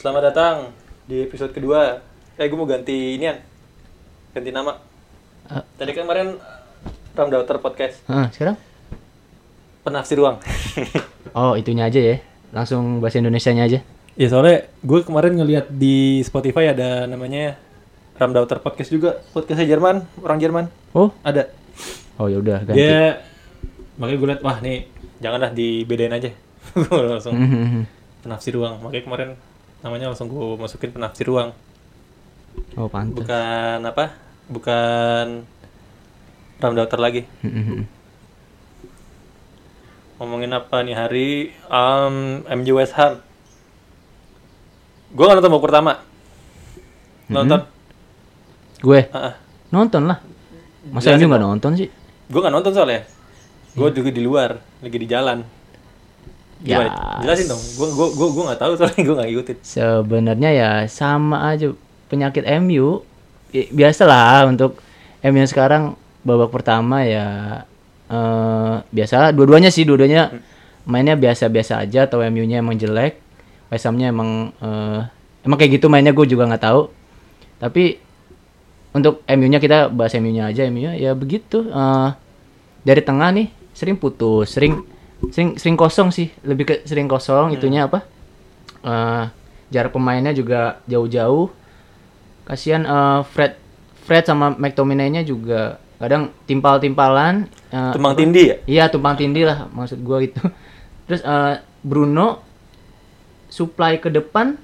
Selamat datang di episode kedua. Eh, gue mau ganti ini ganti nama. Eh. Tadi kan kemarin Ram Daughter Podcast, Hah, sekarang? penafsir ruang. Oh, itunya aja ya. Langsung bahasa Indonesianya aja. ya soalnya gue kemarin ngeliat di Spotify ada namanya Ram Daughter Podcast juga, podcastnya Jerman, orang Jerman. Oh, Ada. oh ya udah ganti. Dia makanya gue liat wah nih janganlah dibedain aja. gue langsung Mhm. penafsir ruang. Makanya kemarin namanya langsung gue masukin penafsir ruang. Oh, pantas. bukan apa bukan Ram Daughter lagi Mhm. ngomongin apa nih hari um, MU West Ham gue nggak nonton babak pertama nonton Gue Ah, ah. nonton lah. Masa Jelasin ini nggak nonton sih? gue nggak nonton soalnya gue juga di luar lagi di jalan Ya. Jelasin dong gue gue gue gue nggak tahu soalnya gue nggak ngikutin Sebenarnya ya sama aja penyakit MU. I- Biasalah untuk MU sekarang babak pertama ya eh biasa dua-duanya sih dua-duanya mainnya biasa-biasa aja atau MU-nya emang jelek. West Ham-nya emang eh, emang kayak gitu mainnya gue juga nggak tahu. Tapi untuk MU-nya kita bahas MU-nya aja MU-nya ya begitu eh, dari tengah nih sering putus, sering sering sering kosong sih, lebih ke sering kosong itunya apa? eh jarak pemainnya juga jauh-jauh. Kasihan eh, Fred Fred sama McTominay-nya juga kadang timpal-timpalan. eh, tumbang tindih ya Iya tumpang tindih lah maksud gua gitu. Terus eh, Bruno supply ke depan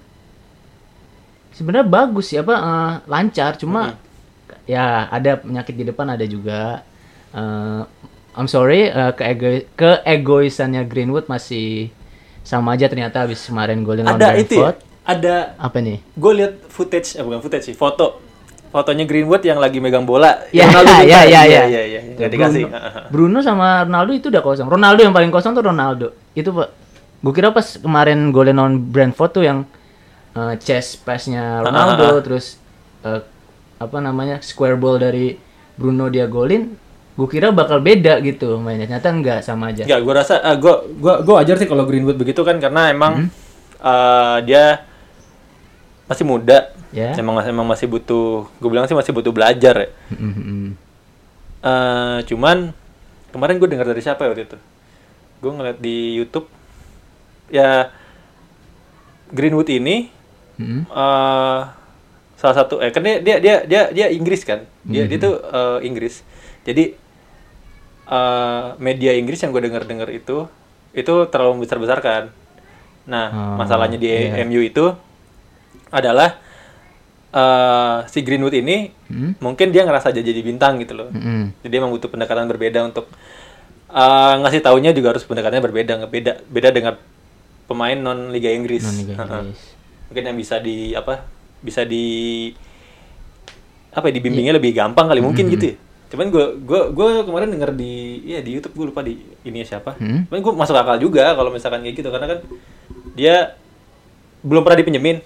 sebenarnya bagus ya apa eh, lancar cuma ya ada penyakit di depan ada juga. Eh, I'm sorry eh, keego keegoisannya Greenwood masih sama aja ternyata habis kemarin golin lawan ada itu ya ada Apa nih? gue lihat footage eh bukan footage sih foto fotonya Greenwood yang lagi megang bola Ya, Ronaldo ya, bukan? ya, ya, iya ya. iya iya nggak dikasih Bruno, sama Ronaldo itu udah kosong. Ronaldo yang paling kosong tuh Ronaldo. Itu pak. Gue kira pas kemarin golin on Brentford tuh yang eh, chest pass-nya Ronaldo, terus eh, apa namanya square ball dari Bruno dia golin. Gue kira bakal beda gitu mainnya. Ternyata enggak sama aja. Enggak, gue rasa uh, gue gua gua ajar sih kalau Greenwood begitu kan karena emang Hmm. uh, dia masih muda. Ya. Emang emang masih butuh gue bilang sih masih butuh belajar ya. Mhm. Uh, cuman kemarin gue dengar dari siapa ya waktu itu? Gue ngeliat di YouTube ya Greenwood ini Mhm. uh, salah satu eh kan dia dia dia dia, dia Inggris kan. Dia dia tuh uh, Inggris. Jadi uh, media Inggris yang gue dengar-dengar itu itu terlalu membesar-besarkan. Nah, Oh, masalahnya di iya. MU itu adalah uh, si Greenwood ini Hmm? mungkin dia ngerasa aja jadi bintang gitu loh. Mhm. Jadi emang butuh pendekatan berbeda untuk uh, ngasih taunya juga harus pendekatannya berbeda, beda beda dengan pemain non Liga Inggris. Non-Liga Heeh. Inggris. Mungkin yang bisa di apa? Bisa di apa ya dibimbingnya lebih gampang kali mungkin gitu ya. Cuman gue gue gue kemarin denger di ya di YouTube gue lupa di ini siapa. Hmm? Cuman gue masuk akal juga kalau misalkan kayak gitu karena kan dia belum pernah dipinjemin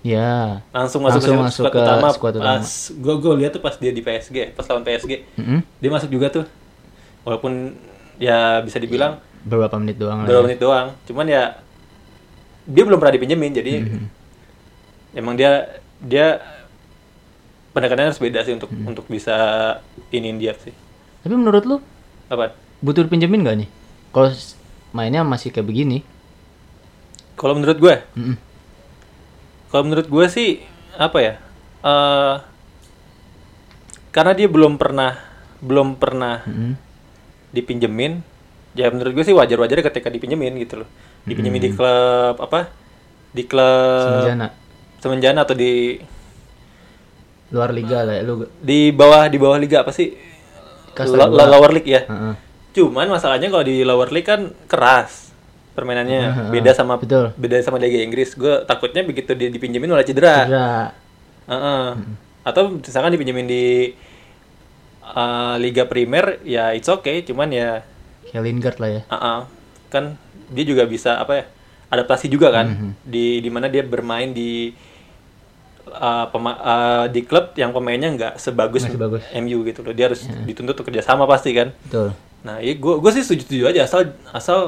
Ya. langsung masuk Langsung ke masuk squad ke utama squad utama. pas gue gue lihat tuh pas dia di PSG pas lawan PSG Mhm. dia masuk juga tuh walaupun ya bisa dibilang Beberapa menit doang beberapa ya. menit doang cuman ya dia belum pernah dipinjemin jadi Mhm. emang dia dia pendekatannya harus beda sih untuk Mhm. untuk bisa iniin dia sih Tapi menurut lu apa butuh dipinjemin gak nih? Kalau mainnya masih kayak begini. kalau menurut gue Mhm. kalau menurut gue sih apa ya eh karena dia belum pernah belum pernah Mhm. dipinjemin ya menurut gue sih wajar wajar ketika dipinjemin gitu loh dipinjemin di klub apa di klub Semenjana. semenjana atau di luar liga lah ya lu di bawah di bawah liga apa sih Kasta La- lower league ya Heeh. cuman masalahnya kalau di lower league kan keras permainannya Heeh, beda sama betul. beda sama liga Inggris gue takutnya begitu dia dipinjemin malah cedera Cedera. Heeh. atau misalkan dipinjemin di uh, liga primer ya it's okay cuman ya kayak Lingard lah ya Uh-uh. kan dia juga bisa apa ya adaptasi juga kan Mhm. di di mana dia bermain di uh, pema- uh, di klub yang pemainnya nggak sebagus, Nggak sebagus. MU gitu loh dia harus dituntut untuk kerjasama pasti kan betul nah iya gue gue sih setuju setuju aja asal asal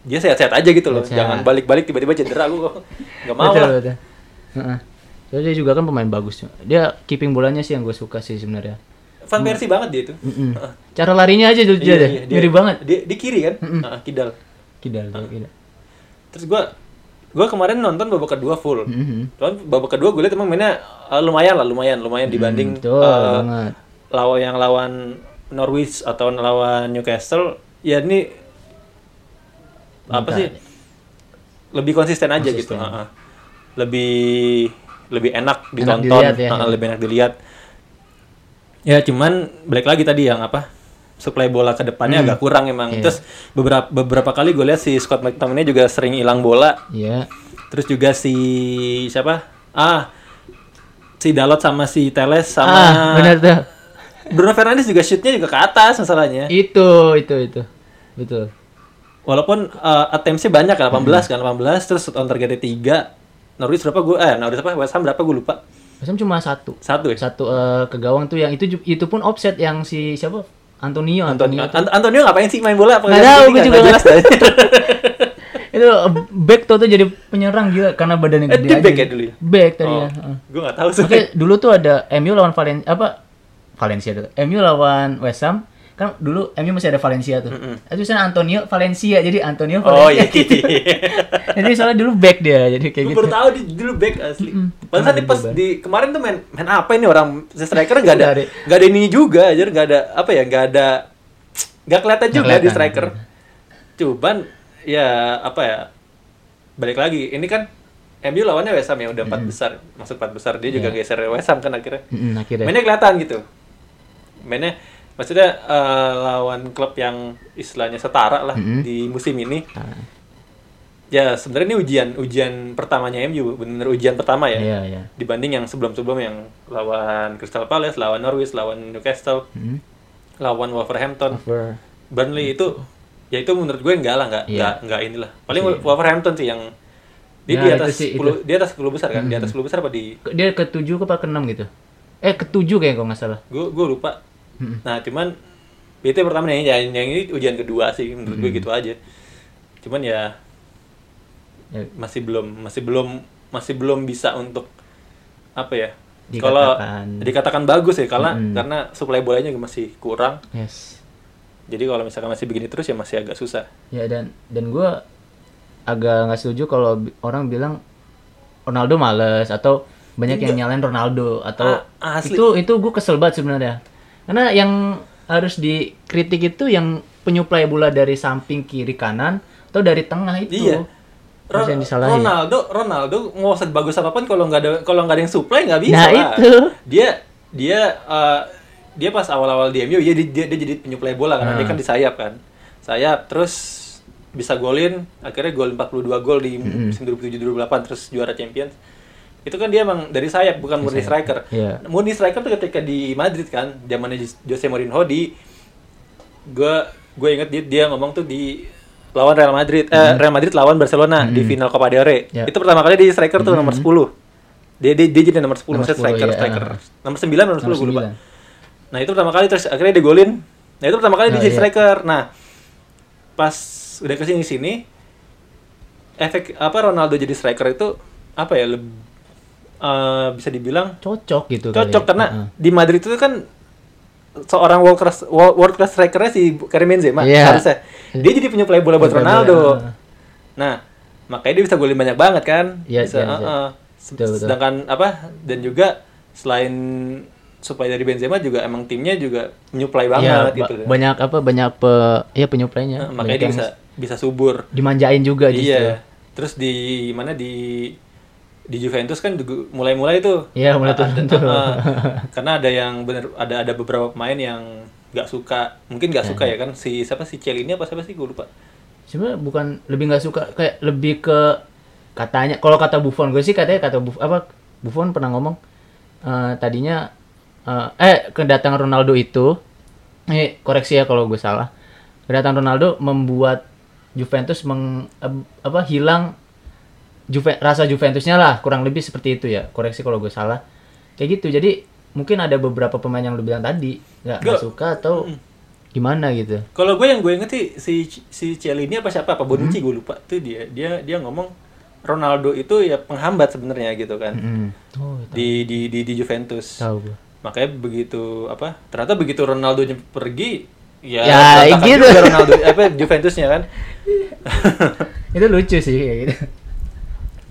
dia sehat-sehat aja gitu loh. Sehat-sehat. Jangan balik-balik tiba-tiba cedera aku kok. Gak mau betul, lah. betul. Heeh. Soalnya dia juga kan pemain bagus. Dia keeping bolanya sih yang gue suka sih sebenarnya. Van Persie banget dia itu. Mm-mm. Cara larinya aja lucu Iya, deh. iya, dia- Mirip banget. Dia di kiri kan? Heeh, kidal. Kidal tuh, kidal. Terus gua gua kemarin nonton babak kedua full. Mhm. Cuman babak kedua gue liat emang mainnya eh, lumayan lah, lumayan, lumayan dibanding betul eh, banget. lawan yang lawan Norwich atau lawan Newcastle. Ya ini apa sih? Lebih konsisten aja gitu. Konsisten. heeh. Lebih lebih enak ditonton, dilihat ya. heeh, lebih enak dilihat. Ya cuman balik lagi tadi yang apa? Supply bola ke depannya agak kurang emang. Iya. Terus beberapa beberapa kali gue lihat si Scott McTominay juga sering hilang bola. Iya. Terus juga si siapa? Ah, si Dalot sama si Teles sama Ah, benar tuh. Bruno Fernandes juga shootnya juga ke atas masalahnya. Itu, itu, itu. Betul. Walaupun uh, attempts-nya banyak kan, 18 kan, 18 terus on targetnya 3. Norwich berapa gue? Eh, Norwich apa? West Ham berapa gue lupa. Masam cuma satu. Satu ya? Satu eh, ke gawang tuh yang itu itu pun offset yang si siapa? Antonio, Antonio, Antonio. An- Antonio ngapain sih main bola? Apa Nggak tahu, gue juga Nggak jelas itu eh, back tuh tuh jadi penyerang gila karena badannya Eh, gede dia aja. back ya dulu ya? Back tadi Oh, ya. gue gak tahu sih. Oke, dulu tuh ada MU lawan Valen apa Valencia tuh. MU lawan West Ham kan dulu MU masih ada Valencia tuh. Itu sana Antonio Valencia jadi Antonio Valencia. Oh iya gitu. jadi soalnya dulu back dia jadi kayak Gue gitu. baru tahu dia dulu back asli. Padahal Karena nih pas di kemarin tuh main main apa ini orang striker nggak ada Nggak ada. ini juga aja nggak ada apa ya nggak ada nggak kelihatan juga kelihatan. di striker. Cuman ya apa ya balik lagi ini kan MU lawannya West Ham ya udah empat besar masuk empat besar dia juga Iya. geser West Ham kan akhirnya. Mm-mm, akhirnya. Mainnya kelihatan gitu. Mainnya maksudnya eh, lawan klub yang istilahnya setara lah Mm-mm. di musim ini. Ah, Ya sebenarnya ini ujian ujian pertamanya MU, bener ujian pertama ya. Iya, iya. Dibanding yang sebelum-sebelum yang lawan Crystal Palace, lawan Norwich, lawan Newcastle, Mm. lawan Wolverhampton, Over. Burnley itu ya itu menurut gue enggak lah, enggak Iya. enggak enggak inilah. Paling Iya. Wolverhampton sih yang dia Ya, di itu atas sih, 10 di atas 10 besar kan? Di atas 10 besar apa di Ke- Dia ke apa keenam gitu? Eh ketujuh kayak kalau nggak salah. gue gue lupa. Mm. Nah, cuman itu pertama nih, yang, yang ini ujian kedua sih menurut gue gitu aja. Cuman ya Ya, masih belum masih belum masih belum bisa untuk apa ya Dikatakan- kalau dikatakan bagus ya karena Mm-mm. karena suplai bolanya masih kurang yes. jadi kalau misalkan masih begini terus ya masih agak susah Ya dan dan gue agak nggak setuju kalau orang bilang Ronaldo males atau banyak yang nyalain Ronaldo atau Ah, asli. itu itu gue kesel banget sebenarnya karena yang harus dikritik itu yang penyuplai bola dari samping kiri kanan atau dari tengah itu iya yang disalahin. Ronaldo Ronaldo mau sebagus apa pun kalau nggak ada kalau nggak ada yang supply nggak bisa Nah, lah. itu. dia dia eh, dia pas awal-awal di MU ya dia, dia, dia jadi penyuplai bola karena Ah. dia kan di sayap kan sayap terus bisa golin akhirnya gol 42 gol di musim 2007-2008 terus juara Champions itu kan dia emang dari sayap bukan murni striker. Iya. murni striker tuh ketika di Madrid kan zamannya Jose Mourinho di gue gue inget dia, dia ngomong tuh di lawan Real Madrid eh, Real Madrid lawan Barcelona di final Copa del Rey. Ya. itu pertama kali dia striker tuh nomor 10 dia dia, dia jadi nomor 10 Nomor maksudnya 10, striker iya. striker. Nomor 9 nomor 10 Nomor gue lupa. 9. nah itu pertama kali terus akhirnya dia golin nah itu pertama kali Oh, dia jadi iya. striker. Nah pas udah ke sini sini efek apa Ronaldo jadi striker itu apa ya lebih bisa dibilang cocok gitu kali cocok ya. karena Heeh. di Madrid itu kan seorang world class wo- world class strikernya si Karim Benzema Iya. harusnya dia jadi penyuplai bola buat Ronaldo bola, nah makanya dia bisa golin banyak banget kan Iya, bisa iya, iya. heeh. Se- Betul, betul. sedangkan apa dan juga selain supaya dari Benzema juga emang timnya juga menyuplai Iya, banget ba- gitu banyak apa banyak pe ya penyuplainya Nah, makanya dia bisa bisa subur dimanjain juga justru iya terus di mana di di Juventus kan mulai-mulai tuh. Iya, mulai tuh. uh, karena ada yang bener ada ada beberapa pemain yang nggak suka mungkin nggak suka ya kan? Si siapa si Cielini apa siapa sih? Gue lupa. Sebenarnya bukan lebih nggak suka kayak lebih ke katanya kalau kata Buffon gue sih katanya kata Buff, apa Buffon pernah ngomong eh, tadinya eh, eh kedatangan Ronaldo itu eh koreksi ya kalau gue salah kedatangan Ronaldo membuat Juventus meng apa hilang Juve, rasa Juventusnya lah kurang lebih seperti itu ya koreksi kalau gue salah kayak gitu jadi mungkin ada beberapa pemain yang lu bilang tadi nggak suka atau gimana gitu. Kalau gue yang gue inget sih si si Cialini apa siapa apa Hmm. Bonucci gue lupa tuh dia dia dia ngomong Ronaldo itu ya penghambat sebenarnya gitu kan Mm. Oh, di, di di di Juventus. tahu gue. Makanya begitu apa? Ternyata begitu Ronaldo pergi ya, Ya, gitu. Ronaldo apa Juventusnya kan. Itu lucu sih kayak gitu.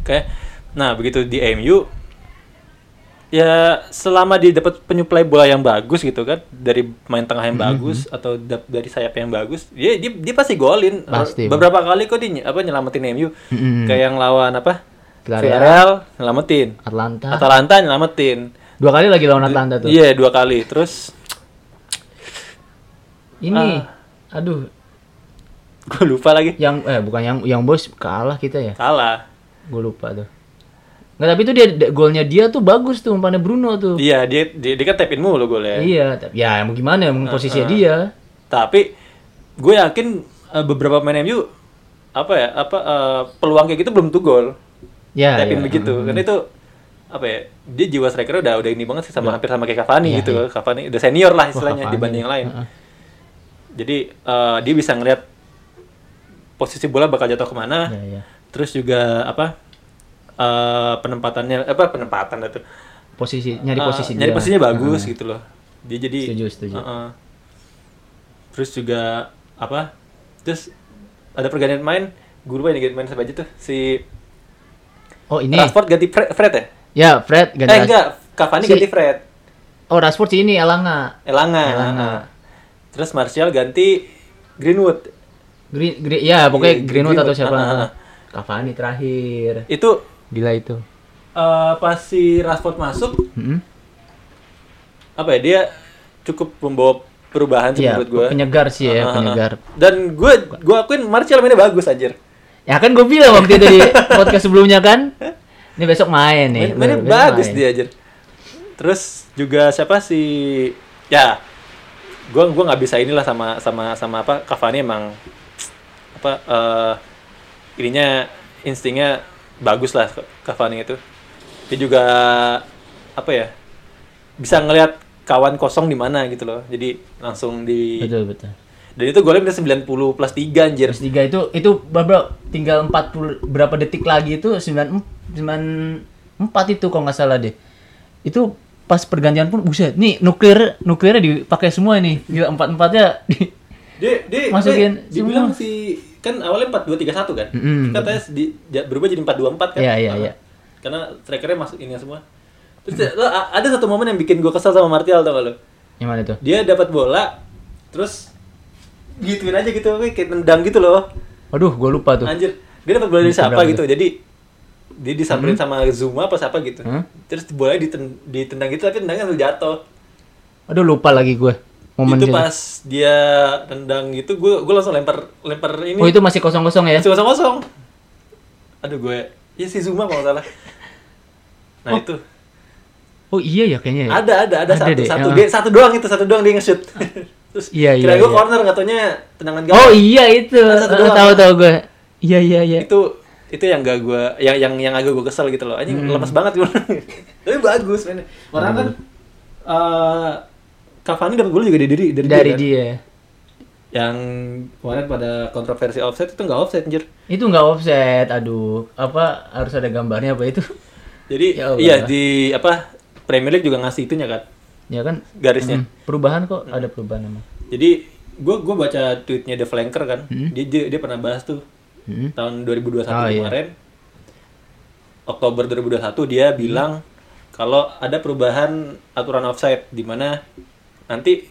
Oke. Nah, begitu di MU ya selama dia dapat penyuplai bola yang bagus gitu kan dari main tengah yang bagus atau dari sayap yang bagus dia dia, dia pasti golin Pasti, beberapa kali kok dia apa nyelamatin MU Mm-mm. kayak yang lawan apa Villarreal. Nyelamatin Atlanta. Atalanta nyelamatin Dua kali lagi lawan Atlanta tuh. iya dua kali terus Ini Ah. aduh, gue lupa lagi yang eh bukan yang yang bos kalah kita ya. kalah Gue lupa tuh. Nggak, tapi itu dia golnya dia tuh bagus tuh umpannya Bruno tuh. iya dia dia, dia kan tapin mulu golnya Iya, tapi ya mau gimana emang Ah, posisinya dia. Tapi gue yakin eh, beberapa pemain MU apa ya apa eh, peluang kayak gitu belum tuh gol. Ya, Tapin ya. begitu. Karena itu apa ya? Dia jiwa striker udah udah ini banget sih sama hampir sama kayak Cavani Iya, gitu. iya. Cavani udah senior lah istilahnya Cavani. dibanding yang lain. Heeh. Jadi eh, dia bisa ngeliat posisi bola bakal jatuh ke mana. Ya, ya. Terus juga apa? eh, penempatannya apa penempatan itu Posisi nyari Eh, posisi nyari dia. posisinya bagus gitu loh dia jadi Setuju, setuju. Heeh. terus juga apa terus ada pergantian main guru lupa ini ganti main siapa aja tuh si Oh, ini. Rashford ganti Fred, Fred ya Ya, Fred ganti eh enggak Cavani Si- ganti Fred Oh, Rashford sih ini Elanga. Elanga, Elanga. Heeh. terus Martial ganti Greenwood Green, Green ya pokoknya Iya, Greenwood atau Greenwood. siapa. Ah, ah, ah. Cavani terakhir. itu Gila itu. eh, pas si Rashford masuk Mm-mm. apa ya dia cukup membawa perubahan sih Iya, menurut gue penyegar sih ya, penyegar. dan gue gue akuin Martial mainnya bagus anjir Ya kan gue bilang waktu itu di podcast sebelumnya kan. Ini besok main nih. Main, mainnya bagus main. dia aja. Terus juga siapa sih? Ya, gua gua nggak bisa inilah sama sama sama apa Cavani emang apa eh ininya instingnya bagus lah Cavani itu. Dia juga apa ya? Bisa ngelihat kawan kosong di mana gitu loh. Jadi langsung di Betul, betul. dan itu golnya udah 90 plus 3 anjir. Terus tiga itu itu bro, tinggal 40 berapa detik lagi itu 9 94 itu kalau nggak salah deh. Itu pas pergantian pun buset. Nih nuklir nuklirnya dipakai semua nih. Gila empat-empatnya di Dia dia Masukin dia dibilang si kan awalnya 4231 kan. Mm-mm, Katanya di, berubah jadi 424 kan. Iya, iya, Karena- iya. Karena strikernya masuk ini semua. Terus lo, ada satu momen yang bikin gue kesel sama Martial tau gak lo? yang mana tuh? Dia dapat bola terus gituin aja gitu kayak nendang gitu loh. Aduh, gue lupa tuh. Anjir. Dia dapat bola dari siapa gitu. Jadi dia disamperin sama Zuma apa siapa gitu. Hmm? Terus bolanya diten- ditendang gitu tapi tendangnya langsung jatuh. Aduh, lupa lagi gue. Momen itu pas dia tendang gitu gue gue langsung lempar lempar ini Oh, itu masih kosong-kosong ya? masih kosong kosong aduh gue ya si Zuma kalau salah nah itu Oh, iya ya kayaknya ya. ada ada ada, satu deh, satu ah. dia satu doang itu satu doang dia nge-shoot terus Iya, kira iya, gue iya. corner nggak taunya tendangan Oh, gawang iya itu. Ada doang. Tahu tahu gue. Iya, iya, iya. itu itu yang gak gue yang yang yang agak gue kesel gitu loh anjing Hmm. lemas banget gue tapi bagus mainnya orang kan eh Cavani dapat gol juga dari diri dari, Dari kan? dia. yang kemarin pada kontroversi offset itu nggak offset anjir Itu nggak offset. Aduh, apa harus ada gambarnya apa itu? Jadi Ya iya di apa Premier League juga ngasih itunya kan Ya kan garisnya. Hmm, perubahan kok ada perubahan emang. Jadi gua gua baca tweetnya The Flanker kan. Hmm. Dia, dia dia pernah bahas tuh Hmm. tahun 2021 Oh, iya. kemarin. Oktober 2021 dia Hmm. bilang kalau ada perubahan aturan offside di mana nanti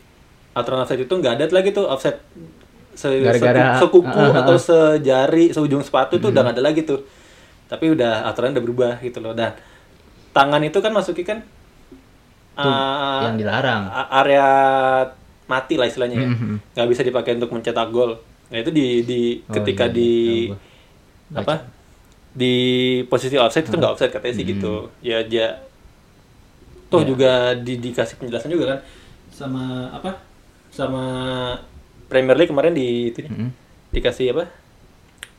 aturan offside itu nggak ada lagi tuh offside se- Gara-gara- seku- sekuku ah, ah. atau sejari seujung sepatu tuh udah nggak ada lagi tuh. Tapi udah aturan udah berubah gitu loh. Dan tangan itu kan masuki kan Tuh, ah, yang dilarang. area mati lah istilahnya ya. Mhm. nggak bisa dipakai untuk mencetak gol nah itu di di Oh, ketika iya, di iya, apa di posisi offside itu nggak offside katanya Hmm. sih gitu ya dia toh juga di, dikasih penjelasan juga kan sama apa sama Premier League kemarin di itu Mm-mm. dikasih apa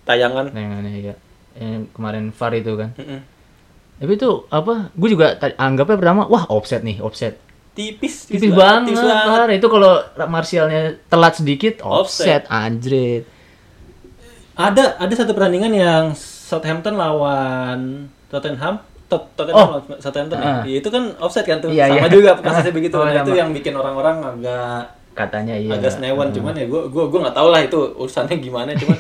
tayangan yang aneh ya. Yang kemarin VAR itu kan. Mm-mm. Tapi itu apa? Gue juga anggapnya pertama, wah offset nih, offset. tipis tipis banget, parah. itu kalau Martialnya telat sedikit offset, Offset. anjrit Ada ada satu pertandingan yang Southampton lawan Tottenham Tot- Tottenham Oh. Southampton Ah. ya. Itu kan offset kan tuh. Iya, sama iya. juga kasusnya begitu. Oh, Nah, itu yang bikin orang-orang agak katanya iya. agak senewan. Cuman ya gua gua gua nggak tahu lah itu urusannya gimana. Cuman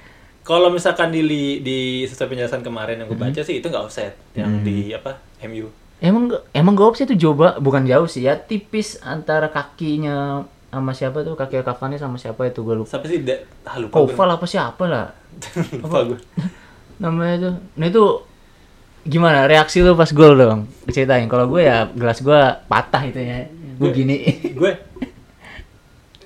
kalau misalkan di di sesuai penjelasan kemarin yang gue baca sih itu nggak offset. Yang di apa MU emang emang gak offset itu? Coba bukan jauh sih ya. Tipis antara kakinya sama siapa tuh? Kaki Cavani sama siapa itu? Gue lupa. Siapa sih? Ah, lupa gue Koval apa siapa lah? Lupa gue namanya tuh. Nah itu gimana reaksi lu pas gol dong? Ceritain kalau gue ya gelas gue patah itu ya. Gue gini. gue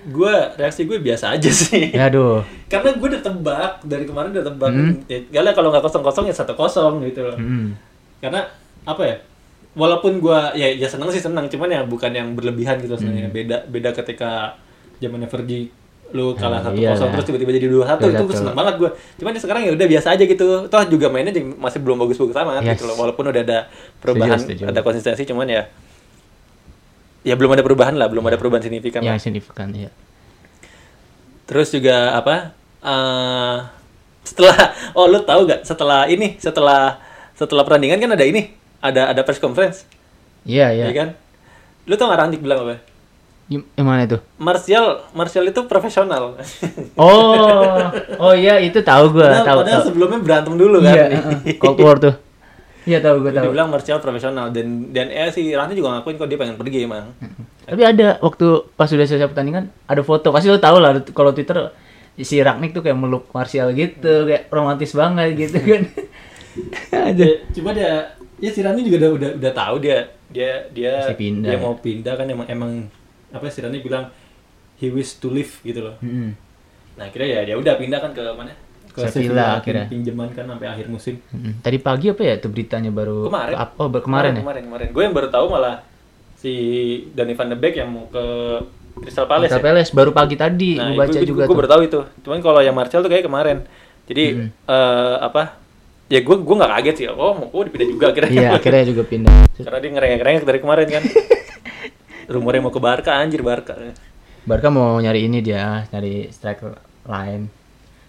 gue reaksi gue biasa aja sih. Ya aduh. Karena gue udah tebak dari kemarin udah tebak. Hmm. ya, kalau nggak kosong kosong ya satu kosong gitu loh. Hmm. karena apa ya walaupun gua ya ya seneng sih seneng cuman ya bukan yang berlebihan gitu sebenarnya. Hmm. beda beda ketika zamannya Fergie lu kalah Ah, satu iya kosong lah. terus tiba-tiba jadi dua satu itu 2-1. seneng banget gua cuman ya sekarang ya udah biasa aja gitu toh juga mainnya masih belum bagus-bagus amat Yes. gitu loh walaupun udah ada perubahan setuju. ada konsistensi cuman ya ya belum ada perubahan lah belum ada perubahan signifikan yang signifikan ya Terus juga apa? eh setelah oh lu tahu gak setelah ini setelah setelah pertandingan kan ada ini ada ada press conference iya ya iya kan? Lu tau gak Randik bilang apa? Yang mana itu Martial Martial itu profesional. oh oh iya itu tahu gue Padahal, tahu padahal tahu sebelumnya berantem dulu kan. iya heeh. Cold War tuh iya tahu gue Dia tahu bilang Martial profesional dan dan eh si Randik juga ngakuin kok dia pengen pergi emang. Tapi ada waktu pas sudah selesai pertandingan ada foto pasti lo tau lah kalau Twitter si Ragnik tuh kayak meluk Martial gitu kayak romantis banget gitu kan. ada. Ya, cuma dia ya si Randik juga udah udah, udah tahu dia dia dia dia ya. mau pindah kan emang emang apa si Randik bilang he wish to live gitu loh. Mm-mm. Nah akhirnya ya dia udah pindah kan ke mana? Ke Sevilla akhirnya. pinjaman kan sampai akhir musim. Mm-mm. Tadi pagi apa ya tuh beritanya baru Kemarin. Apa, oh, baru kemarin ya? Kemarin kemarin. Gue yang baru tahu malah si Danny Van de Beek yang mau ke Crystal Palace. Crystal ya? Palace baru pagi tadi Nah, gue baca gue, juga gue, baru tahu itu. Cuman kalau yang Martial tuh kayak kemarin. Jadi eh, apa? Ya gue gue nggak kaget sih. Oh mau oh, dipindah juga akhirnya. Iya, akhirnya juga pindah. Karena dia ngerengek-ngerengek dari kemarin kan. Rumornya mau ke Barca anjir Barca. Barca mau nyari ini dia, nyari striker lain.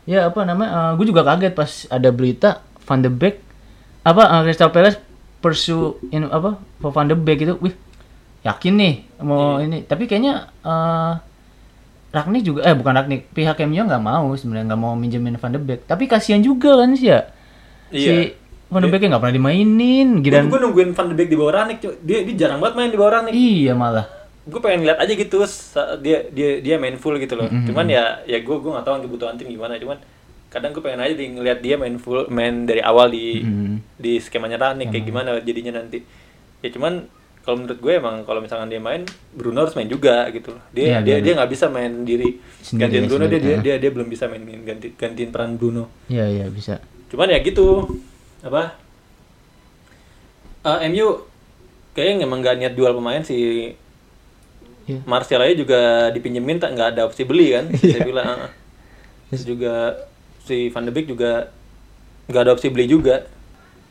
Ya apa namanya? gue juga kaget pas ada berita Van de Beek apa eh, Crystal Palace pursue in apa for Van de Beek itu, wih yakin nih mau Iya. ini. Tapi kayaknya eh Ragnik juga eh bukan Ragnik pihak MU nggak mau sebenarnya nggak mau minjemin Van de Beek. Tapi kasihan juga kan sih ya. Si Iya. Van de Beek nggak pernah dimainin, Gue giran. nungguin Van de Beek di bawah Ranik. cuy. Dia, dia jarang banget main di bawah Ranik. Iya malah. gue pengen lihat aja gitu dia dia dia main full gitu loh cuman ya ya gue gue nggak tahu kebutuhan tim gimana cuman kadang gue pengen aja di ngeliat dia main full main dari awal di Mm. di skemanya Rani kayak gimana jadinya nanti ya cuman kalau menurut gue emang kalau misalkan dia main Bruno harus main juga gitu loh dia Iya, dia Bruno. dia nggak bisa main diri Sendiri, gantiin Bruno dia, sendiri, dia ya. dia dia belum bisa main ganti gantiin peran Bruno Iya iya bisa. cuman ya gitu apa? Eh, MU kayaknya emang nggak niat jual pemain sih. Iya. Martial aja juga dipinjemin tak nggak ada opsi beli kan? Saya bilang "Ah, ah." terus juga si Van de Beek juga nggak ada opsi beli juga.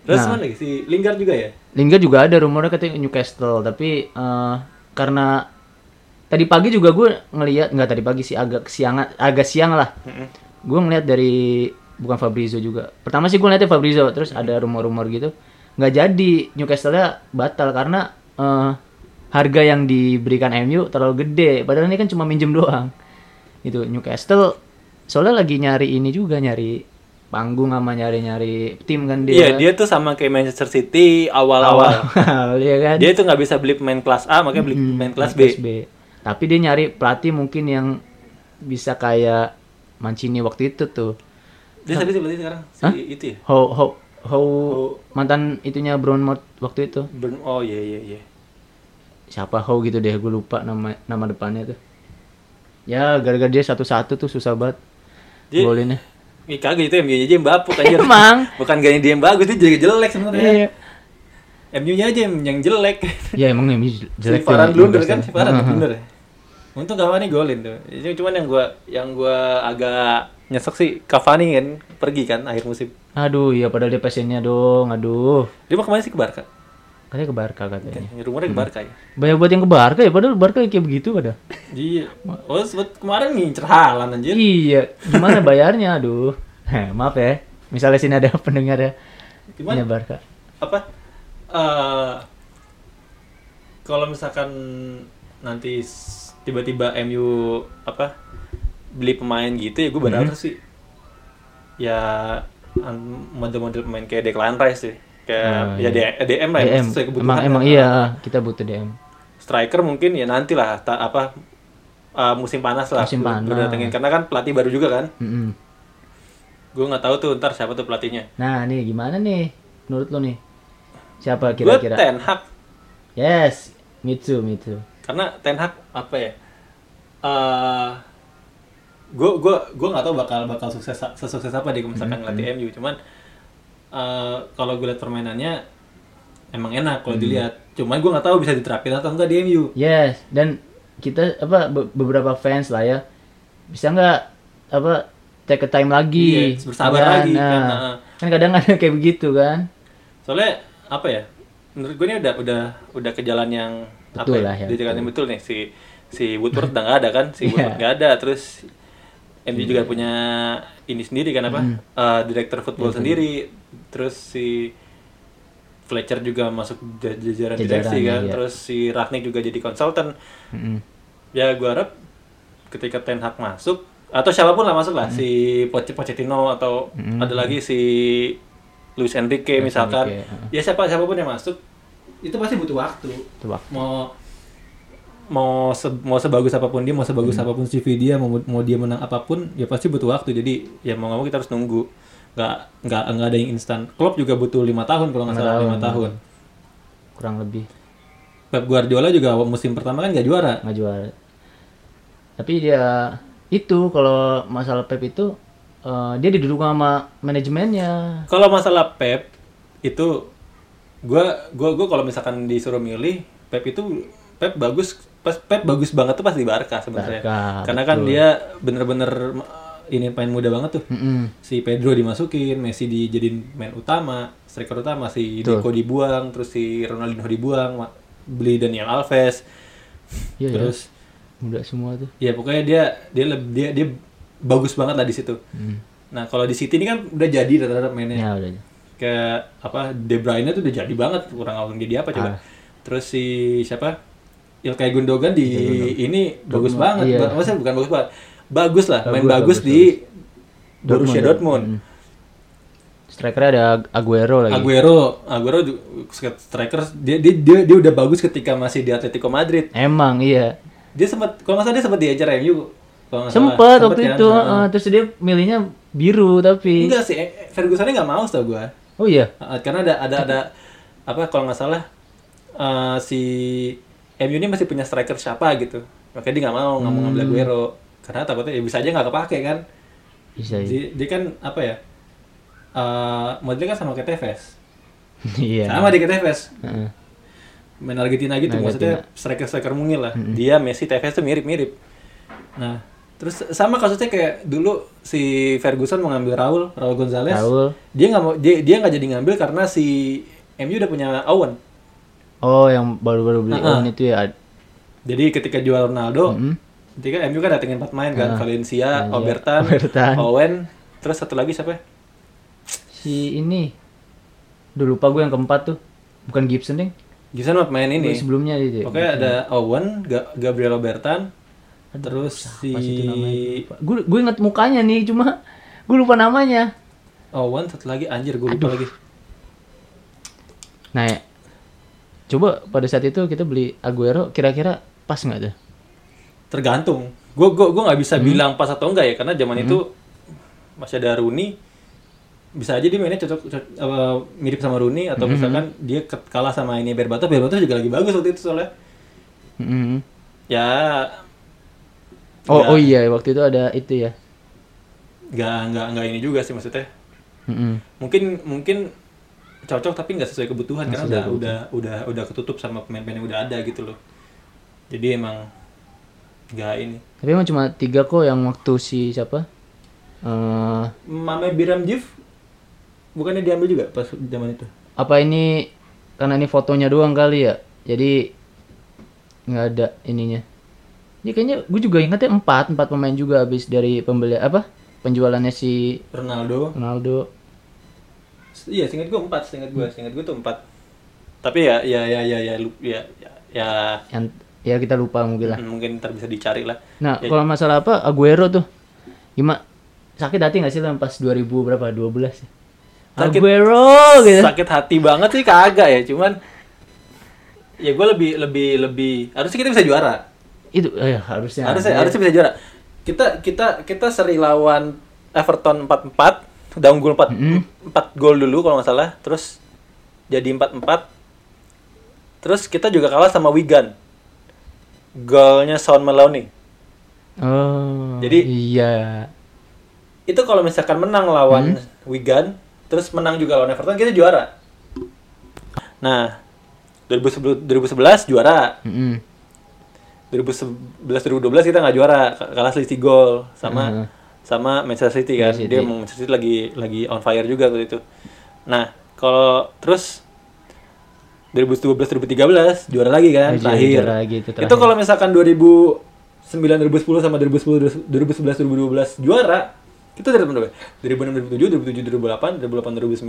Terus Nah. mana lagi? Si Lingard juga ya? Lingard juga ada rumornya katanya Newcastle tapi eh, karena tadi pagi juga gue ngelihat nggak tadi pagi sih agak siang agak siang lah. Gue ngelihat dari bukan Fabrizio juga. Pertama sih gue ngeliatnya Fabrizio terus ada rumor-rumor gitu. Nggak jadi Newcastle-nya batal karena eh, harga yang diberikan MU terlalu gede. Padahal ini kan cuma minjem doang. Itu Newcastle soalnya lagi nyari ini juga nyari panggung sama nyari-nyari tim kan dia. Iya dia tuh sama kayak Manchester City awal-awal. Awal ya kan? Dia tuh nggak bisa beli pemain kelas A makanya beli Hmm, pemain kelas B. Tapi dia nyari pelatih mungkin yang bisa kayak Mancini waktu itu tuh. Dia siapa sih berarti sekarang si Hah? itu ya How how how mantan itunya Brownmouth waktu itu. Burn- oh iya iya iya Siapa how gitu deh, gue lupa nama nama depannya tuh. Ya, gara-gara dia satu-satu tuh susah banget Dia- golinnya. Ih kagak itu MU aja yang bapuk anjir. Emang. Bukan gaya dia yang bagus, dia juga jelek sebenarnya. Iya. MU-nya aja yang, yang jelek. Ya emang si jelek tuh. Varane blunder kan, si Heeh. blunder. ya. Untung Cavani golin tuh. Itu cuman yang gua yang gua agak nyesek sih Cavani kan pergi kan akhir musim. Aduh, ya padahal dia pasiennya dong. Aduh. Dia mau ke mana sih ke Barca? Katanya ke Barca katanya. Rumornya ke Barca ya. Banyak buat yang ke Barca ya, padahal Barca kayak begitu pada. Iya. Oh, sebut kemarin ngincer Halan anjir. Iya, gimana bayarnya? Aduh. Heh, maaf ya. Misalnya sini ada pendengar ya. Gimana? Punya Barca. Apa? eh kalau misalkan nanti tiba-tiba MU apa beli pemain gitu ya gue berharap sih ya model-model pemain kayak Declan Rice sih kayak Ah, ya iya. DM lah ya, DM. sesuai kebutuhan Emang emang iya, kita butuh DM. striker mungkin ya nanti lah ta- apa uh, musim panas lah Musim panas. datengin karena kan pelatih baru juga kan Mm-mm. gue nggak tahu tuh ntar siapa tuh pelatihnya Nah, nih gimana nih menurut lo nih? Siapa kira-kira? Ten Hag Yes, me too, me too. karena Ten Hag apa ya eh gue gue gue nggak tahu bakal bakal sukses sesukses apa dia misalkan ngelatih MU cuman eh kalau gue lihat permainannya emang enak kalau dilihat. Cuman gue nggak tahu bisa diterapin atau enggak di MU Yes, dan kita apa be- beberapa fans lah ya. Bisa nggak apa take a time lagi, Iya, bersabar kan? lagi, Nah, nah. kan kadang ada kayak begitu kan? soalnya apa ya menurut gue ini udah udah udah ke jalan yang Betul apa lah ya, di jalan yang betul nih. Si si Woodward udah nggak ada kan? Si Iya. Woodward nggak ada. Terus MU juga punya ini sendiri kan apa? Eh, direktur football sendiri. Terus si Fletcher juga masuk jajaran Jajaran, direksi kan. iya. terus si Ragnik juga jadi konsultan. Mm-mm. ya gue harap ketika Ten Hag masuk atau siapa pun lah masuk lah Hmm. si Poch- Pochettino atau ada lagi si Luis Enrique misalkan. Enrique, ya siapa siapa pun yang masuk itu pasti butuh waktu. Itu waktu. mau mau se- mau sebagus apa pun dia mau sebagus Hmm. apa pun CV dia mau mau dia menang apa pun ya pasti butuh waktu. Jadi ya mau nggak mau kita harus nunggu. Nggak nggak nggak ada yang instan. Klopp juga butuh lima tahun kalau nggak salah lima tahun. kurang lebih. Pep Guardiola juga musim pertama kan nggak juara. Nggak juara. Tapi dia itu kalau masalah Pep itu eh, dia didukung sama manajemennya. Kalau masalah Pep itu gua gua gua kalau misalkan disuruh milih Pep itu Pep bagus pas Pep bagus banget tuh pas di Barca sebenarnya. Karena kan dia bener-bener uh, ini pemain muda banget tuh. Mm-mm. Si Pedro dimasukin, Messi dijadiin main utama, striker utama, si Betul. Deco dibuang, terus si Ronaldinho dibuang, beli Daniel Alves. Iya ya. terus Muda semua tuh. ya pokoknya dia dia dia dia bagus banget lah di situ. Hmm. Nah, kalau di City ini kan udah jadi rata-rata mainnya Ya udah. kayak apa De Bruyne tuh udah jadi banget kurang awal jadi apa coba Ah. terus si siapa Ilkay Gundogan di ini bagus banget iya. Maksudnya bukan bagus banget bagus lah main Bagus, bagus, bagus, di Borussia Dortmund, Dortmund, Mm. Strikernya ada Aguero lagi. Aguero Aguero striker dia, dia dia dia udah bagus ketika masih di Atletico Madrid Emang iya. dia sempat kalau nggak salah dia sempat diajar MU kalau nggak salah. Sempet waktu Sempet itu, kan? eh, terus dia milihnya biru tapi. enggak sih Ferguson nggak mau tau gua Oh iya. Uh, karena ada ada ada apa kalau nggak salah uh, si MU ini masih punya striker siapa gitu makanya dia nggak mau nggak mau Hmm. ngambil Aguero karena takutnya ya bisa aja nggak kepake kan Bisa ya. dia, dia kan apa ya uh, modelnya kan sama kayak Tevez Iya. sama dia kayak Tevez Heeh. main Argentina gitu Argentina. maksudnya striker striker mungil lah dia Messi Tevez tuh mirip mirip nah terus sama kasusnya kayak dulu si Ferguson mau ngambil Raul Raul Gonzalez Raul. dia nggak mau dia dia nggak jadi ngambil karena si MU udah punya Owen Oh, yang baru-baru beli. Owen itu ya. Jadi ketika jual Ronaldo, Mm. ketika MU kan datengin empat main kan, Valencia, Valencia, Obertan, Obertan. Owen, terus satu lagi siapa? ya? Si ini. Duh lupa gue yang keempat tuh. Bukan Gibson deh. Gibson mah pemain ini. Sebelumnya dia. Pokoknya ada Owen, Ga- Gabriel Obertan, terus si. Gue gue inget mukanya nih, cuma gue lupa namanya. Owen satu lagi anjir gue lupa lagi. Nah, ya. Coba pada saat itu kita beli Aguero, kira-kira pas nggak tuh? Tergantung. Gue gue gue nggak Hmm. bisa bilang pas atau enggak ya, karena zaman itu masih ada Rooney. Bisa aja dia mainnya cocok, cocok apa, mirip sama Rooney atau Hmm. misalkan dia kalah sama ini Berbatov. Berbatov juga lagi bagus waktu itu soalnya. Mm-mm. Ya Oh, Nggak. oh iya, waktu itu ada itu ya. nggak nggak nggak ini juga sih maksudnya Mm-mm. mungkin mungkin cocok tapi nggak sesuai kebutuhan Nggak karena sesuai udah udah udah udah ketutup sama pemain-pemain yang udah ada gitu loh jadi emang nggak ini Tapi emang cuma tiga kok yang waktu si siapa? eh Mame Biram Jif bukannya diambil juga pas zaman itu apa ini karena ini fotonya doang kali ya. Jadi nggak ada ininya. Ya kayaknya gue juga ingetnya empat, empat pemain juga habis dari pembeli apa? Penjualannya si Ronaldo. Ronaldo. Iya, seingat gue empat, seingat gue, seingat gue tuh empat. Tapi ya, ya, ya, ya, ya, ya, ya, ya, Yang ya kita lupa mungkin lah. mm, mungkin ntar bisa dicari lah. Nah, Ya, kalau masalah apa Aguero tuh gimana? Sakit hati nggak sih lo pas 2000 berapa? 12 ya? Sakit- Aguero gitu. sakit hati banget sih kagak ya, cuman ya gue lebih, lebih, lebih, harusnya kita bisa juara. Itu eh, harusnya. harusnya harusnya bisa juara kita kita kita seri lawan Everton 4-4 udah unggul 4 Mm-hmm. 4 gol dulu kalau nggak salah terus jadi 4-4 terus kita juga kalah sama Wigan golnya Son Maloney Oh. Jadi- iya. itu kalau misalkan menang lawan Wigan terus menang juga lawan Everton kita juara nah 2011 2011 juara Mm-mm. 2011 2012 kita nggak juara kalah selisih gol sama Mhm. Sama Manchester City kan Manchester dia City. emang Manchester City lagi lagi on fire juga waktu itu nah kalau terus 2012 2013 juara lagi kan Oh, iya, terakhir juara lagi itu itu terakhir. kalau misalkan 2009 2010 sama 2010 2011 2012 juara kita dari berapa 2006 2007 2007 2008 2008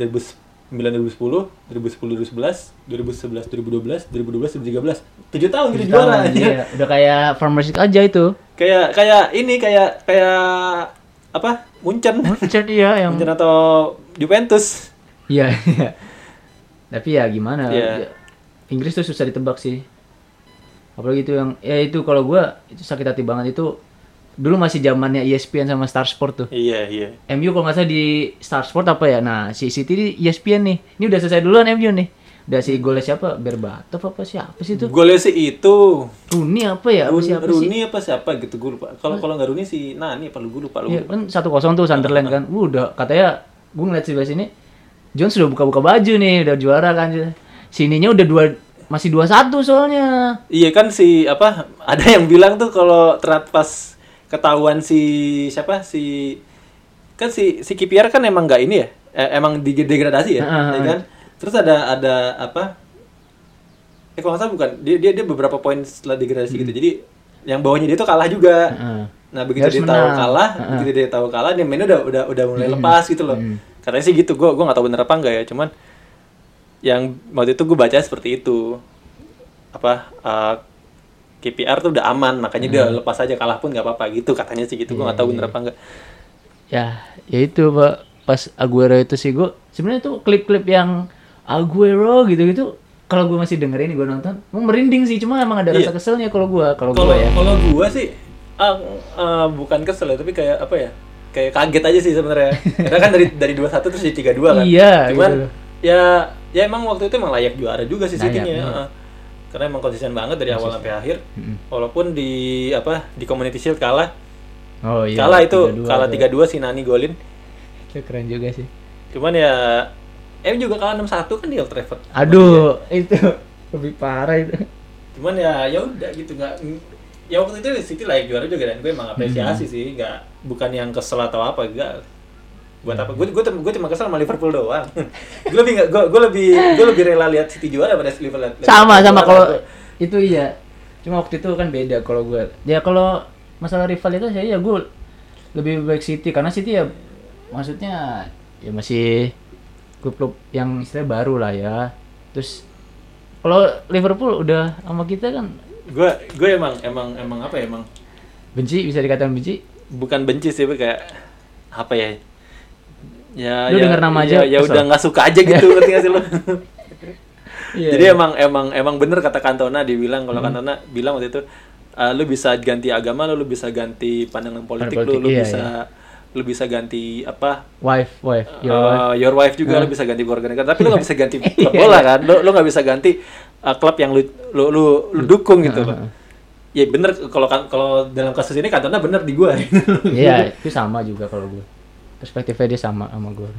2009 2009 2010 2010 2011 2011 2012 2012 2013 7 tahun kita Tujuh juara tahun, aja iya. Udah kayak farmers aja itu. kayak kayak ini kayak kayak apa Munchen Munchen iya yang Munchen atau Juventus Iya, iya. Tapi ya gimana? Iya. Inggris tuh susah ditebak sih. Apalagi itu yang ya itu kalau gua itu sakit hati banget itu dulu masih zamannya ESPN sama Star Sport tuh. iya iya MU kalau nggak salah di Star Sport apa ya? Nah, si City di ESPN nih. Ini udah selesai duluan MU nih. Udah si golnya siapa? Berbatov apa siapa sih itu? golnya sih itu Rooney apa ya? Apa Rooney, siapa sih? Apa siapa gitu gue lupa kalau kalau nggak Rooney sih nah ini apa lu gue lupa lu Iya kan satu kosong tuh Sunderland kan. Uh, udah katanya gue ngeliat sebelah sini Jones sudah buka-buka baju nih, udah juara kan. Sininya udah dua masih dua satu soalnya. Iya kan si apa ada yang bilang tuh kalau terat pas ketahuan si siapa? Si kan si si KPR kan emang nggak ini ya? Eh, emang di degradasi ya, Heeh. ya kan? Terus ada ada apa? Eh kalau nggak salah bukan. Dia dia dia beberapa poin setelah degradasi gitu. Jadi yang bawahnya dia tuh kalah juga. Heeh. nah begitu Harus dia tahu kalah Heeh. begitu dia tahu kalah dia mainnya udah udah udah mulai lepas gitu loh. Katanya sih gitu. Gue gue nggak tahu bener apa enggak ya. Cuman yang waktu itu gue baca seperti itu. Apa uh, KPR tuh udah aman makanya dia lepas aja kalah pun nggak apa-apa gitu katanya sih gitu gue nggak tahu bener apa enggak Ya, ya itu Pak. Pas Aguero itu sih gue sebenarnya tuh klip-klip yang Aguero gitu-gitu kalau gue masih dengerin gue nonton, mau merinding sih cuma emang ada rasa keselnya kalau gue, kalau gue ya. kalau gue sih ah, ah, bukan kesel ya tapi kayak apa ya kayak kaget aja sih sebenarnya karena kan dari dari dua satu terus jadi tiga dua kan Iya, cuman gitu. ya ya emang waktu itu emang layak juara juga sih City-nya iya. heeh. Karena emang konsisten banget dari awal sampai akhir. Walaupun di apa di Community Shield kalah. Oh iya. kalah itu 3-2 kalah tiga dua si Nani golin. Itu keren juga sih. cuman ya em juga kalah 6-1 kan di Old Trafford. Aduh, itu lebih parah itu. cuman ya ya udah gitu nggak ya waktu itu City layak juara juga dan gue emang apresiasi sih. Nggak bukan yang kesel atau apa enggak buat apa gue gue gue cuma kesel sama Liverpool doang gue lebih gue gue lebih gue lebih rela lihat City juara daripada Liverpool Sama juara. sama kalau itu iya. Cuma waktu itu kan beda kalau gue. Ya kalau masalah rivalitas ya ya gue lebih baik City karena City ya maksudnya ya masih klub-klub yang istilah baru lah ya. Terus kalau Liverpool udah sama kita kan gue gue emang emang emang apa ya emang benci bisa dikatakan benci. bukan benci sih kayak apa ya ya Lu ya, denger nama ya, aja ya kesel. udah nggak suka aja gitu ngerti nggak sih lo Iya. jadi emang emang emang bener kata Kantona dibilang kalau Kantona bilang waktu itu "Ah, lu bisa ganti agama lu lu bisa ganti pandangan politik, lu politik, lu iya, bisa lu bisa ganti apa wife, wife, your uh, wife. your wife juga lu bisa ganti keluarga negara tapi lu nggak bisa ganti Iya. klub bola kan lu lu nggak bisa ganti uh, klub yang lu lu lu, lu dukung gitu loh ya bener kalau kalau dalam kasus ini Kantona bener di gua Iya, itu sama juga kalau gue. Perspektifnya dia sama sama gue.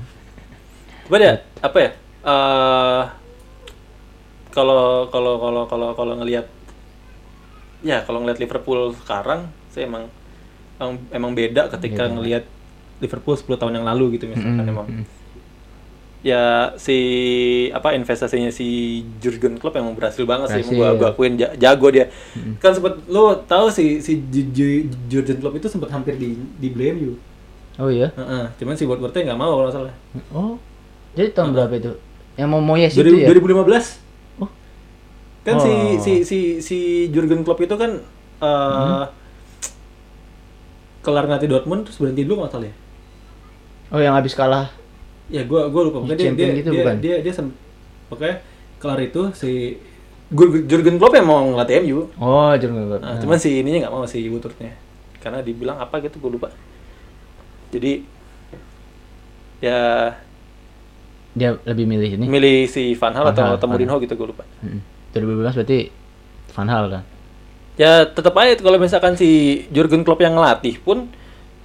Coba ya apa ya? eh kalau kalau kalau kalau kalau ngelihat ya kalau ngelihat Liverpool sekarang saya emang emang, emang beda ketika ngelihat Liverpool 10 tahun yang lalu gitu misalkan emang ya si apa investasinya si Jurgen Klopp emang berhasil banget sih, Berhasil. gua, gua akuin ja- jago dia. Kan sempet lo tahu si si Ju- Ju- Jurgen Klopp itu sempat hampir di di blame you. Oh iya. Heeh, cuman si Woodwardnya nggak mau kalau salah. Oh. Jadi tahun berapa itu? Yang mau Moyes itu 2000 ya? 2015. Oh. Kan si Oh. si si si Jurgen Klopp itu kan eh kelar ngelatih Dortmund terus berhenti dulu nggak salah ya? Oh, yang habis kalah. Ya gua gua lupa. Pokoknya dia dia, gitu dia, bukan? dia dia sem- pokoknya kelar itu si Jurgen Klopp yang mau ngelatih MU. Oh, Jurgen Klopp. Nah, cuman si ininya nggak mau si Woodwardnya. Karena dibilang apa gitu gue lupa. Jadi ya Dia lebih milih ini. milih si Van Hal Van atau, Hal, atau Van Mourinho gitu gue lupa. Mm. 2015 berarti Van Hal kan. Ya tetap aja kalau misalkan si Jurgen Klopp yang ngelatih pun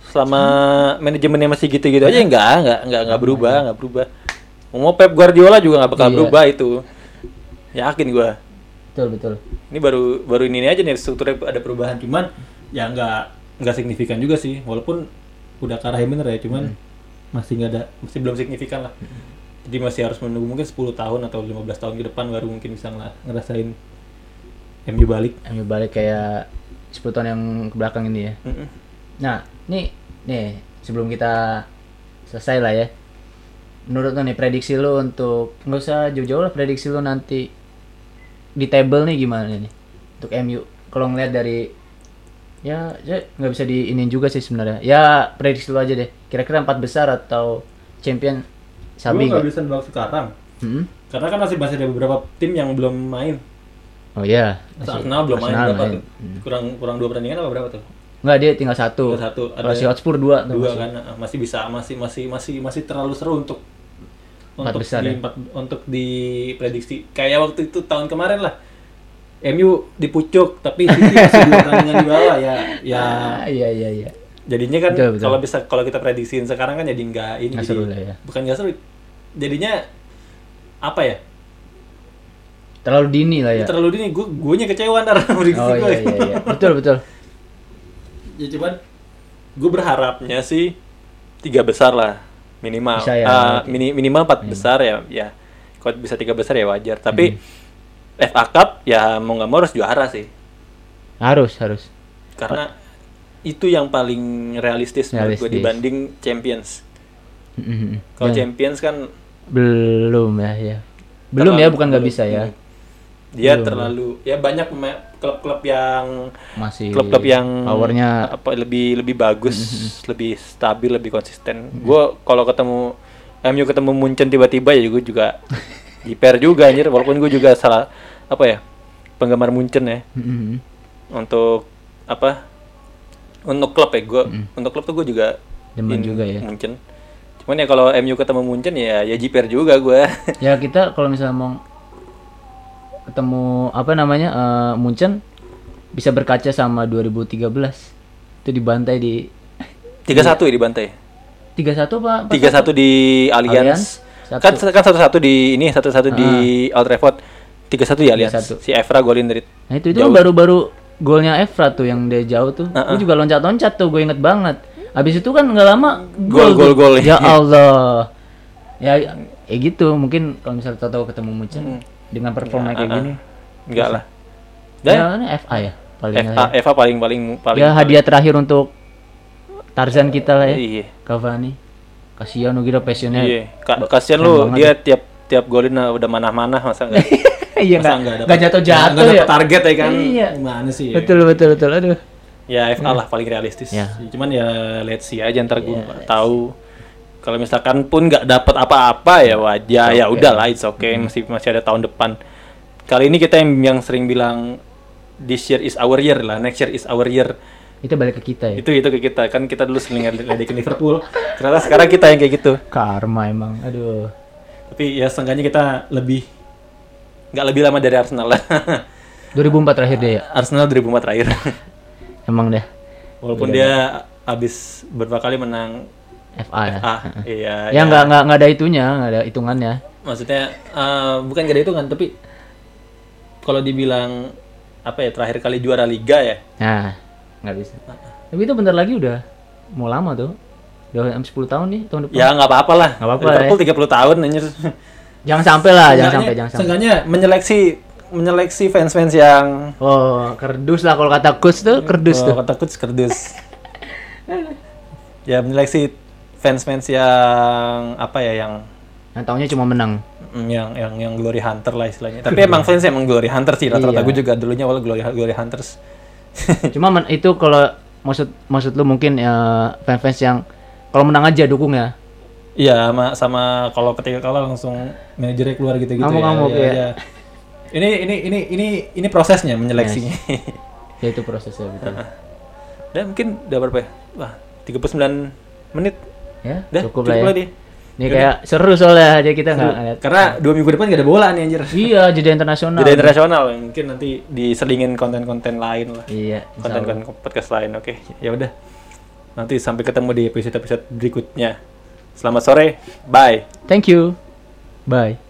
selama manajemennya masih gitu-gitu aja nggak nggak nggak nggak berubah nggak berubah. Mau Pep Guardiola juga nggak bakal Iya. berubah itu. Yakin gua. Betul, betul. Ini baru baru ini aja nih strukturnya ada perubahan cuman ya nggak nggak signifikan juga sih walaupun udah ke arah yang bener ya cuman masih nggak ada masih belum signifikan lah. Jadi masih harus menunggu mungkin 10 tahun atau 15 tahun ke depan baru mungkin bisa ngerasain MU balik. Ambil balik kayak 10 tahun yang ke belakang ini ya. Mm-mm. Nah, nih, nih sebelum kita selesai lah ya. Menurut lo nih prediksi lo untuk nggak usah jauh-jauh lah prediksi lo nanti di table nih gimana nih untuk MU? Kalau ngeliat dari ya, ya nggak bisa diinin juga sih sebenarnya. Ya prediksi lo aja deh. Kira-kira empat besar atau champion Sabi Gue nggak bisa nebak sekarang Hmm? karena kan masih masih ada beberapa tim yang belum main. Oh iya. masih- Arsenal belum main Arsenal berapa main. tuh? Kurang kurang dua pertandingan apa berapa tuh? Nggak dia tinggal satu. Tinggal satu. Ada si Hotspur dua. Dua masih. kan Nah, masih bisa masih masih masih masih terlalu seru untuk Empat untuk besar di, ya? empat- untuk diprediksi. Kayak waktu itu tahun kemarin lah. MU dipucuk tapi City masih dua pertandingan di bawah ya ya Ah, iya iya iya. jadinya kan Betul, betul. kalau bisa kalau kita prediksiin sekarang kan jadi nggak ini Nggak jadi- seru lah ya. bukan nggak seru jadinya apa ya Terlalu dini lah ya. terlalu dini gue gue nya kecewa ntar prediksi Oh gue iya iya iya. Betul betul. ya cuman gue berharapnya sih tiga besar lah minimal Bisa ya, mini- minimal empat besar ya ya kalau bisa tiga besar ya wajar tapi FA Cup ya mau nggak mau harus juara sih Harus harus. karena itu yang paling realistis, menurut gue Realistis. dibanding Champions Mhm. kalau Ya, Champions kan belum ya ya. Belum ya bukan nggak bisa ya. Dia Belum. terlalu ya banyak klub-klub yang Masih klub-klub yang powernya apa lebih lebih bagus, Mm-hmm. lebih stabil, lebih konsisten. Gue kalau ketemu MU ketemu Munchen tiba-tiba ya gue juga jiper juga anjir walaupun gue juga salah apa ya penggemar Munchen ya Mhm. untuk apa untuk klub ya gue untuk klub tuh gue juga Demen juga ya. Munchen. Cuman ya kalau MU ketemu Munchen ya ya jiper juga gue. Ya kita kalau misalnya mau ketemu apa namanya eh, Munchen bisa berkaca sama 2013 itu dibantai di 3-1 ya dibantai. 3-1 pak tiga satu di Allianz, Kan satu. kan satu satu di ini satu satu di Old Trafford tiga satu Allianz 3-1. si Evra golin dari Nah itu itu Jauh. baru-baru golnya Evra tuh yang dia jauh tuh. Uh-uh. Gue juga loncat-loncat tuh, gue inget banget. Abis itu kan nggak lama Gol, gol, gol. Ya Allah. Ya, ya gitu. Mungkin kalau misalnya tahu ketemu Munchen dengan performa kayak uh-uh. gini. enggak lah Ya, dan ini FA ya paling FA Eva paling paling paling Ya hadiah terakhir untuk Tarzan kita lah ya. iya Cavani. Kasihan lu gitu passionnya. iya Ka- kasihan lu dia tiap tiap golin uh, udah manah-manah masa enggak Iya masa nggak dapet- nggak jatuh-jatuh ya. target ya kan Iya. gimana sih ya? Betul betul betul. Aduh. ya FA lah paling realistis Ya. cuman ya let's see aja ntar gue nggak tahu kalau misalkan pun nggak dapat apa-apa ya wajar ya udahlah it's okay masih masih ada tahun depan kali ini kita yang, yang sering bilang this year is our year lah next year is our year Itu balik ke kita ya. itu itu ke kita kan kita dulu sering ledekin Liverpool ternyata sekarang kita yang kayak gitu Karma emang. Aduh. tapi ya seenggaknya kita lebih nggak lebih lama dari Arsenal lah 2004 terakhir dia ya. Arsenal 2004 terakhir Emang dah. walaupun dia habis beberapa kali menang FA ya. ah iya Ya nggak nggak nggak ada itunya, nggak ada hitungannya. maksudnya eh, bukan gak ada hitungan tapi kalau dibilang apa ya terakhir kali juara liga ya Nah, nggak bisa. Tapi itu bentar lagi udah mau lama tuh. Udah sampai 10 tahun nih tahun depan. Ya nggak apa-apa lah. Nggak apa-apa ya. Liverpool 30 tahun anjir. Jangan sampai lah, jangan sampai, jangan sampai. Seenggaknya menyeleksi menyeleksi fans-fans yang Oh, kerdus lah kalau kata coach tuh, kerdus oh, tuh. kata coach kerdus. ya menyeleksi fans-fans yang apa ya yang Yang taunya cuma menang. mm, yang yang yang glory hunter lah istilahnya. Tapi emang fans emang glory hunter sih rata-rata Iya. gue juga dulunya awal glory glory hunters. Cuma men- itu kalau maksud maksud lu mungkin ya fans-fans yang kalau menang aja dukung ya. Iya sama sama kalau ketika kalah langsung manajernya keluar gitu-gitu Ngamuk-ngamuk, ya. ya. ya. Ini ini ini ini ini prosesnya menyeleksinya. Ya itu prosesnya betul. Dan mungkin udah berapa ya? Wah, 39 menit. Ya, Dah, cukup lah ya. nih. Ini kayak seru soalnya aja kita nggak ngeliat. Karena dua minggu depan gak ada bola nih anjir. Iya, jeda internasional. Jadi internasional mungkin nanti diselingin konten-konten lain lah. Iya. Konten-konten podcast lain. Oke, ya udah. Nanti sampai ketemu di episode-episode berikutnya. Selamat sore. Bye. Thank you. Bye.